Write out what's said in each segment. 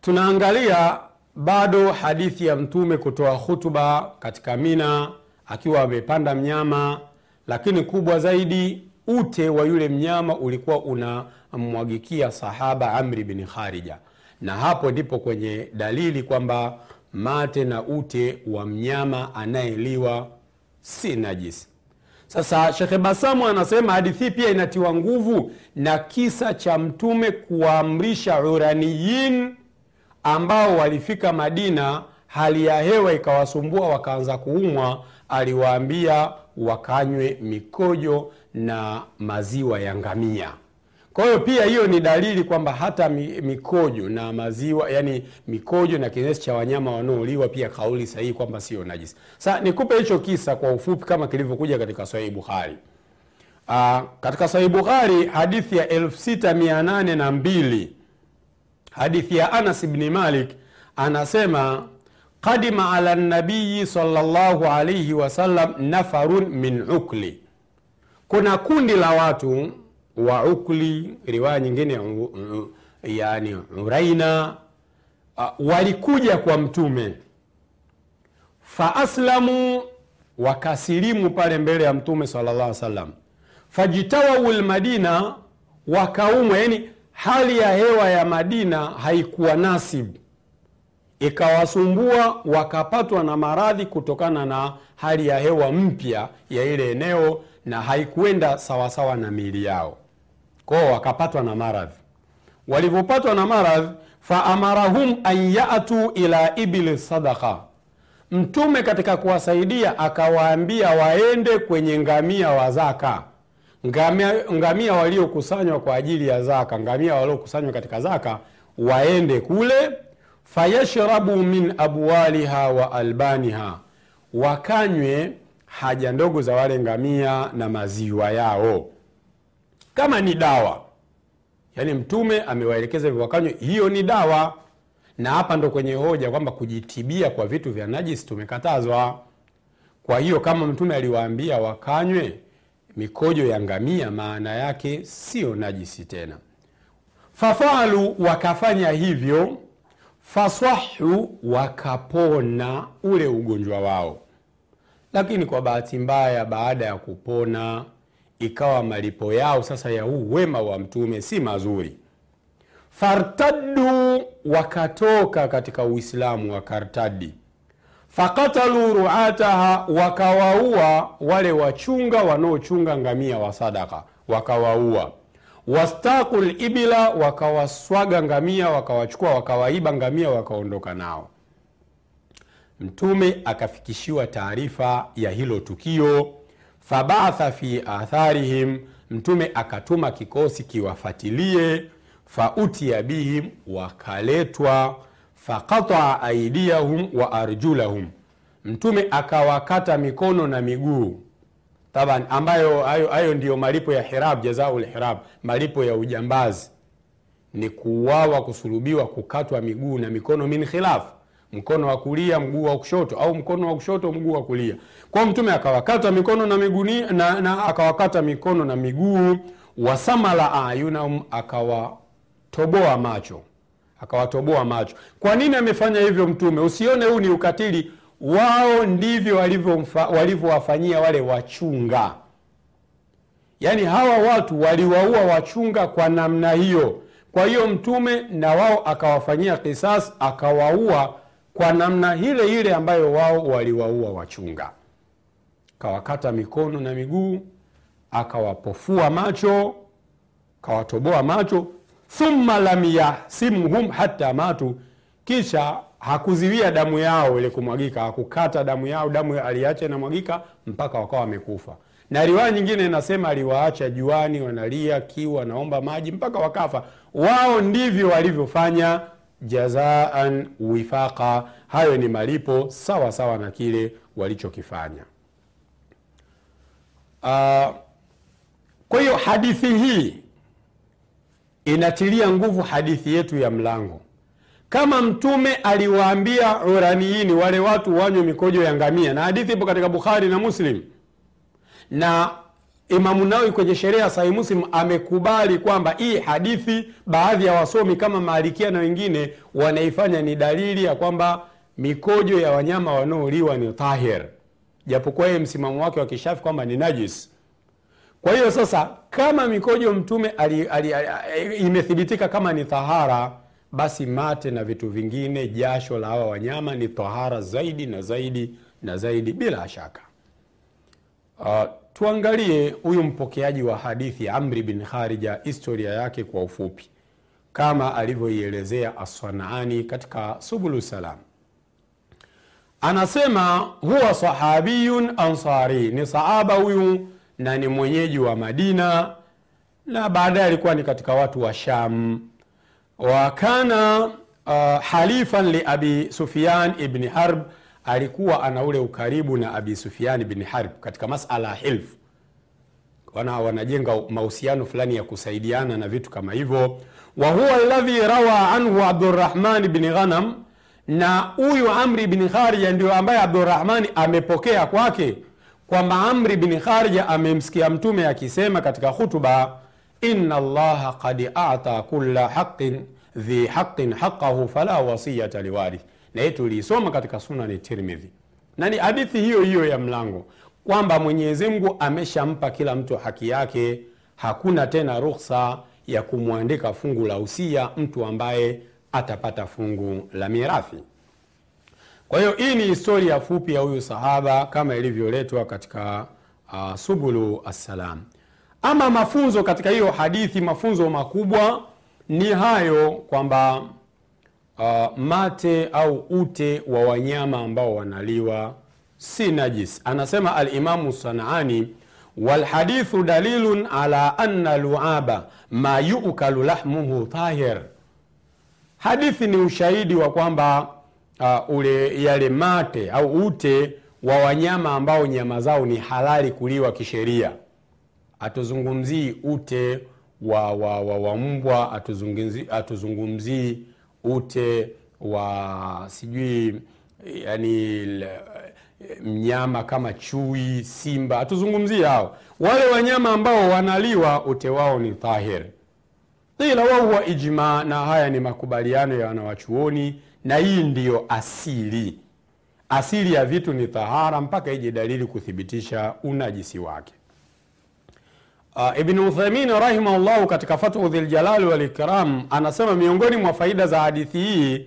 Tunaangalia bado hadithi ya mtume kutoa hutuba katika Mina akiwa amepanda mnyama, lakini kubwa zaidi ute wa yule mnyama ulikuwa unamwagikia sahaba Amri bin Kharija, na hapo ndipo kwenye dalili kwamba mate na ute wa mnyama anayeliwa si najisi. Sasa Shekhe Basamu anasema hadithi pia inatiwa nguvu na kisa cha mtume kuwaamrisha uraniyin ambao walifika Madina, hali ya hewa ikawasumbua, wakaanza kuumwa. Aliwaambia wakanywe mikojo na maziwa ya ngamia. Kwa hiyo pia hiyo ni dalili kwamba hata mikojo na maziwa, yani mikojo na kinyesi cha wanyama wanaoliwa, pia kauli sahihi kwamba sio najisi. Sasa nikupe hicho kisa kwa ufupi kama kilivyokuja katika Sahihi Bukhari. Aa, katika Sahihi Bukhari hadithi ya 6802 hadithi ya Anas bni Malik anasema qadima ala nabiyi salllahu alaihi wasallam nafarun min ukli, kuna kundi la watu wa ukli, riwaya nyingine yani uraina uh, walikuja kwa mtume. Faaslamu, wakasilimu pale mbele ya mtume salllah salam fajitawau lmadina, wakaumwa yani hali ya hewa ya Madina haikuwa nasibu, ikawasumbua wakapatwa na maradhi kutokana na hali ya hewa mpya ya ile eneo, na haikuenda sawasawa na miili yao, kwao wakapatwa na maradhi. Walivyopatwa na maradhi, faamarahum an yatu ila ibili sadaka, Mtume katika kuwasaidia akawaambia waende kwenye ngamia wa zaka ngamia, ngamia waliokusanywa kwa ajili ya zaka, ngamia waliokusanywa katika zaka waende kule, fayashrabu min abwaliha wa albaniha, wakanywe haja ndogo za wale ngamia na maziwa yao, kama ni dawa. Yaani Mtume amewaelekeza hivyo, wakanywe, hiyo ni dawa. Na hapa ndo kwenye hoja kwamba kujitibia kwa vitu vya najisi tumekatazwa. Kwa hiyo kama Mtume aliwaambia wakanywe mikojo ya ngamia maana yake siyo najisi tena. Fafalu, wakafanya hivyo. Faswahu, wakapona ule ugonjwa wao. Lakini kwa bahati mbaya, baada ya kupona, ikawa malipo yao sasa ya huu wema wa mtume si mazuri. Fartaddu, wakatoka katika Uislamu, wakartadi fakatalu ruataha, wakawaua wale wachunga wanaochunga ngamia wa sadaka, wakawaua. Wastaku libila, wakawaswaga ngamia, wakawachukua, wakawaiba ngamia, wakaondoka nao. Mtume akafikishiwa taarifa ya hilo tukio, fabatha fi atharihim, Mtume akatuma kikosi kiwafatilie, fautia bihim, wakaletwa faqataa aidiyahum wa arjulahum, Mtume akawakata mikono na miguu. Taban, ambayo hayo ndiyo malipo ya hirab, jazaul hirab, malipo ya ujambazi. Ni kuuawa, kusulubiwa, kukatwa miguu na mikono, min khilaf, mkono wa kulia mguu wa kushoto, au mkono wa kushoto mguu wa kulia. Kwa Mtume akawakata mikono na miguu na, na akawakata mikono na miguu, wasamala ayunahum, akawatoboa macho akawatoboa macho. Kwa nini amefanya hivyo Mtume? Usione huu ni ukatili, wao ndivyo walivyowafanyia wale wachunga. Yaani hawa watu waliwaua wachunga kwa namna hiyo. Kwa hiyo Mtume na wao akawafanyia kisas, akawaua kwa namna ile ile ambayo wao waliwaua wachunga, Kawakata mikono na miguu, akawapofua macho, akawatoboa macho thumma lam yahsimhum hata matu, kisha hakuziwia damu yao ile kumwagika, hakukata damu yao, damu aliacha inamwagika mpaka wakawa wamekufa. Na riwaya nyingine inasema aliwaacha juani, wanalia kiu, wanaomba maji mpaka wakafa. Wao ndivyo walivyofanya, jazaan wifaqa. Hayo ni malipo sawa sawa na kile walichokifanya. Uh, kwa hiyo hadithi hii inatilia nguvu hadithi yetu ya mlango. Kama Mtume aliwaambia uraniini, wale watu wanywe mikojo ya ngamia, na hadithi ipo katika Bukhari na Muslim, na imamu nawi kwenye sheria ya sahihi muslim amekubali kwamba hii hadithi baadhi ya wasomi kama maalikia na wengine wanaifanya ni dalili ya kwamba mikojo ya wanyama wanaoliwa ni tahir japokuwa yeye msimamo wake wa kishafi kwamba ni najis kwa hiyo sasa kama mikojo mtume ali, ali, ali, imethibitika kama ni tahara basi mate na vitu vingine jasho la hawa wanyama ni tahara zaidi na zaidi na zaidi bila shaka. Uh, tuangalie huyu mpokeaji wa hadithi amri bin kharija historia yake kwa ufupi kama alivyoielezea assanaani katika subulu salam. Anasema huwa sahabiyun ansari ni sahaba huyu na ni mwenyeji wa madina na baadaye alikuwa ni katika watu wa sham. Wa kana uh, halifan li abi sufyan ibni harb alikuwa ana ule ukaribu na abi sufyan ibni harb katika masala ya hilfu wana wanajenga mahusiano fulani ya kusaidiana na vitu kama hivyo. Wa huwa alladhi rawa anhu abdurrahman bni ghanam na huyu amri bni kharija ndio ambaye abdurahmani amepokea kwake kwamba amri bni kharija amemsikia mtume akisema katika khutuba inna allaha qad ata kula haqin dhi haqin haqahu fala wasiyata liwarith na hii tuliisoma katika sunani tirmidhi. Na ni hadithi hiyo hiyo ya mlango kwamba mwenyezi mungu ameshampa kila mtu haki yake hakuna tena ruhsa ya kumwandika fungu la usia mtu ambaye atapata fungu la mirathi kwa hiyo hii ni historia fupi ya huyu sahaba kama ilivyoletwa katika uh, subulu assalam. Ama mafunzo katika hiyo hadithi mafunzo makubwa ni hayo kwamba uh, mate au ute wa wanyama ambao wanaliwa si najis. Anasema alimamu sanaani walhadithu dalilun ala anna luaba ma yukalu lahmuhu tahir. Hadithi ni ushahidi wa kwamba uh, ule yale mate au ute wa wanyama ambao nyama zao ni halali kuliwa kisheria. Hatuzungumzii ute wa, wa, wa, wa mbwa hatuzungumzii ute wa sijui yani mnyama kama chui simba hatuzungumzii hao. Wale wanyama ambao wanaliwa ute wao ni tahir ila wahuwa ijma na haya ni makubaliano ya wanawachuoni na hii ndiyo asili. Asili ya vitu ni tahara mpaka ije dalili kuthibitisha unajisi wake. Uh, ibn uthaimin rahimahullahu katika fathu dhiljalali walikram anasema miongoni mwa faida za hadithi hii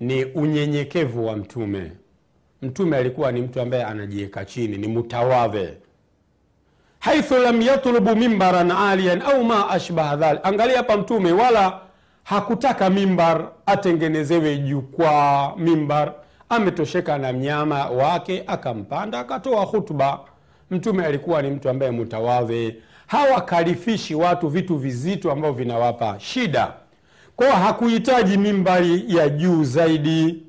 ni unyenyekevu wa mtume. Mtume alikuwa ni mtu ambaye anajiweka chini ni mutawadhe. Haithu lam yatlubu mimbaran aliyan au ma ashbaha dhalik. Angalia hapa mtume wala hakutaka mimbar atengenezewe jukwaa. Mimbar ametosheka na mnyama wake akampanda akatoa hutuba. Mtume alikuwa ni mtu ambaye mutawadhe hawakalifishi watu vitu vizito ambavyo vinawapa shida. Kwao hakuhitaji mimbari ya juu zaidi.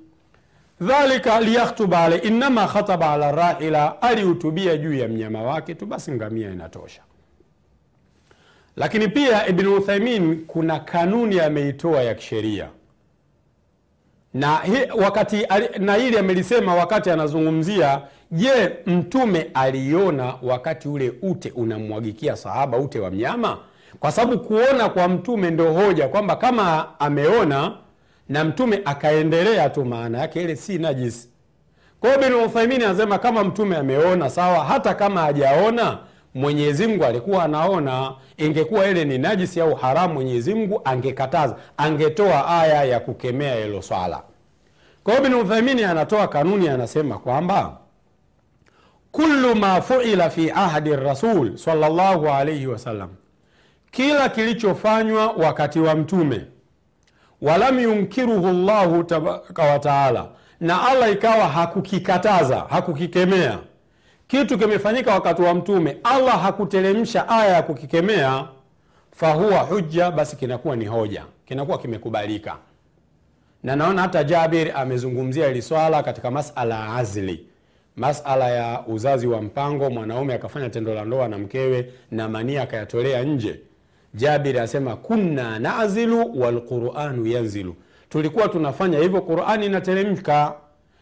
Dhalika liyakhtuba ale inama khataba ala rahila alihutubia juu ya mnyama wake tu basi ngamia inatosha lakini pia ibn uthaimin kuna kanuni ameitoa ya kisheria. Na hi, wakati na hili amelisema wakati anazungumzia je mtume aliona wakati ule ute unamwagikia sahaba ute wa mnyama? Kwa sababu kuona kwa mtume ndo hoja kwamba kama ameona na mtume akaendelea tu maana yake ile si najisi. Kwa hiyo bin uthaimini anasema kama mtume ameona sawa hata kama hajaona mwenyezi mungu alikuwa anaona ingekuwa ile ni najisi au haramu mwenyezi mungu angekataza angetoa aya ya kukemea hilo swala. Kwa hiyo uthaimini anatoa kanuni anasema kwamba kullu ma fuila fi ahdi rasul salllahu alaihi wasallam kila kilichofanywa wakati wa mtume walam yunkiruhu llahu tabaraka wataala na allah ikawa hakukikataza hakukikemea kitu kimefanyika wakati wa mtume allah hakuteremsha aya ya kukikemea fahuwa hujja basi kinakuwa ni hoja kinakuwa kimekubalika. Na naona hata jabir amezungumzia hili swala katika masala ya azli masala ya uzazi wa mpango mwanaume akafanya tendo la ndoa na mkewe na mania akayatolea nje. Jabir asema kunna nazilu walquranu yanzilu. Tulikuwa tunafanya hivyo qurani inateremka.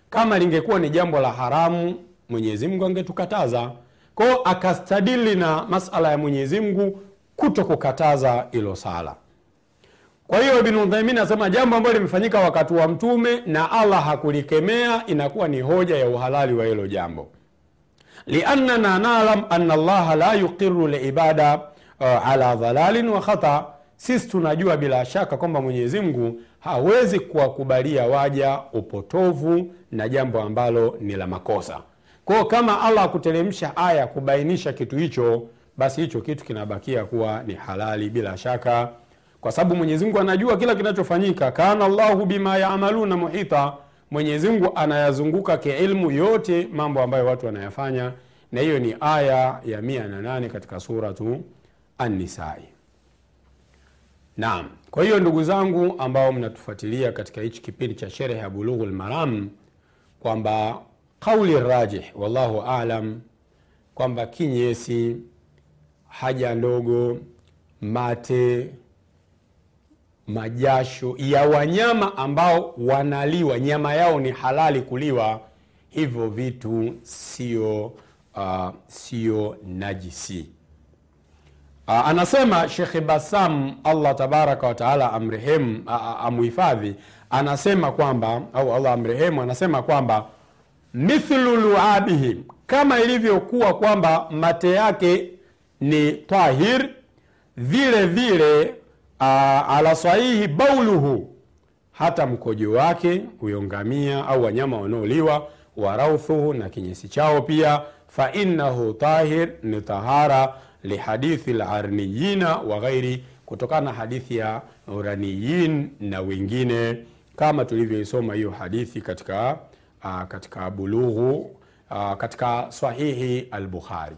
Kama lingekuwa ni jambo la haramu mwenyezi mungu angetukataza. Kwao akastadili na masala ya mwenyezi mungu kuto kukataza ilo sala. Kwa hiyo ibn uthaimin anasema jambo ambalo limefanyika wakati wa mtume na allah hakulikemea inakuwa ni hoja ya uhalali wa hilo jambo. Liannana nalam ana llaha la yuqiru libada uh, ala dhalalin wa khata. Sisi tunajua bila shaka kwamba mwenyezi mungu hawezi kuwakubalia waja upotovu na jambo ambalo ni la makosa kwao kama allah akuteremsha aya kubainisha kitu hicho basi hicho kitu kinabakia kuwa ni halali bila shaka. Kwa sababu mwenyezi mungu anajua kila kinachofanyika. Kana llahu bima yamaluna muhita. Mwenyezi mungu anayazunguka kiilmu yote mambo ambayo watu wanayafanya. Na hiyo ni aya ya 8 katika suratu annisai. Naam. Kwa hiyo ndugu zangu ambao mnatufuatilia katika hichi kipindi cha sherehe ya bulughu lmaram kwamba qauli rajih wallahu alam kwamba kinyesi haja ndogo mate majasho ya wanyama ambao wanaliwa nyama yao ni halali kuliwa hivyo vitu sio uh, najisi. Uh, anasema shekhe basam allah tabaraka wataala amrehemu amuhifadhi anasema kwamba au allah amrehemu anasema kwamba mithlu luabihim. Kama ilivyokuwa kwamba mate yake ni tahir vile vile ala sahihi bauluhu hata mkojo wake huyo ngamia au wanyama wanaoliwa warauthuhu na kinyesi chao pia fainahu tahir ni tahara lihadithi larniyina wa ghairi kutokana na hadithi ya uraniyin na wengine. Kama tulivyoisoma hiyo hadithi katika uh, katika bulughu uh, katika sahihi albukhari.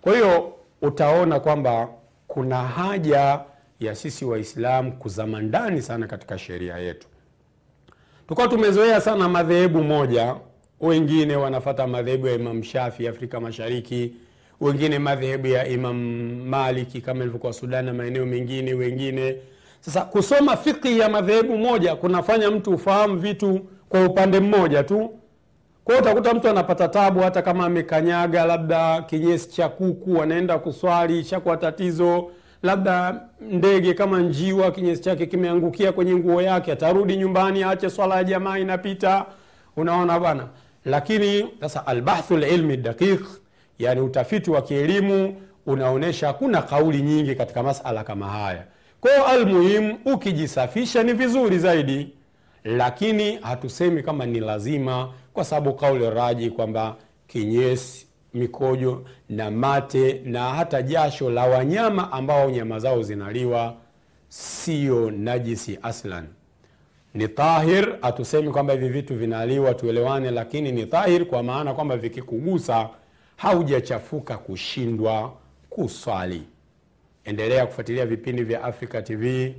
Kwa hiyo utaona kwamba kuna haja ya sisi waislamu kuzama ndani sana katika sheria yetu. Tukawa tumezoea sana madhehebu moja wengine wanafata madhehebu ya imam shafi afrika mashariki wengine madhehebu ya imam maliki kama ilivyokuwa sudan na maeneo mengine wengine. Sasa kusoma fikhi ya madhehebu moja kunafanya mtu ufahamu vitu kwa upande mmoja tu kwao utakuta mtu anapata tabu hata kama amekanyaga labda kinyesi cha kuku anaenda kuswali chakuwa tatizo labda ndege kama njiwa kinyesi chake kimeangukia kwenye nguo yake atarudi nyumbani aache swala ya jamaa inapita. Unaona bwana? Lakini sasa albahthu lilmi daqiq yani utafiti wa kielimu unaonyesha hakuna kauli nyingi katika masala kama haya. Kwao almuhimu ukijisafisha ni vizuri zaidi lakini hatusemi kama ni lazima kwa sababu kauli raji kwamba kinyesi mikojo na mate na hata jasho la wanyama ambao nyama zao zinaliwa sio najisi aslan. Ni tahir hatusemi kwamba hivi vitu vinaliwa tuelewane lakini ni tahir kwa maana kwamba vikikugusa haujachafuka kushindwa kuswali. Endelea kufuatilia vipindi vya africa tv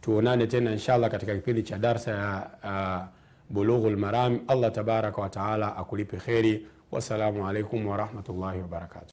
tuonane tena inshallah katika kipindi cha darsa ya uh, bulughu lmaram allah tabaraka wataala akulipe kheri. Wassalamu alaikum warahmatullahi wabarakatuh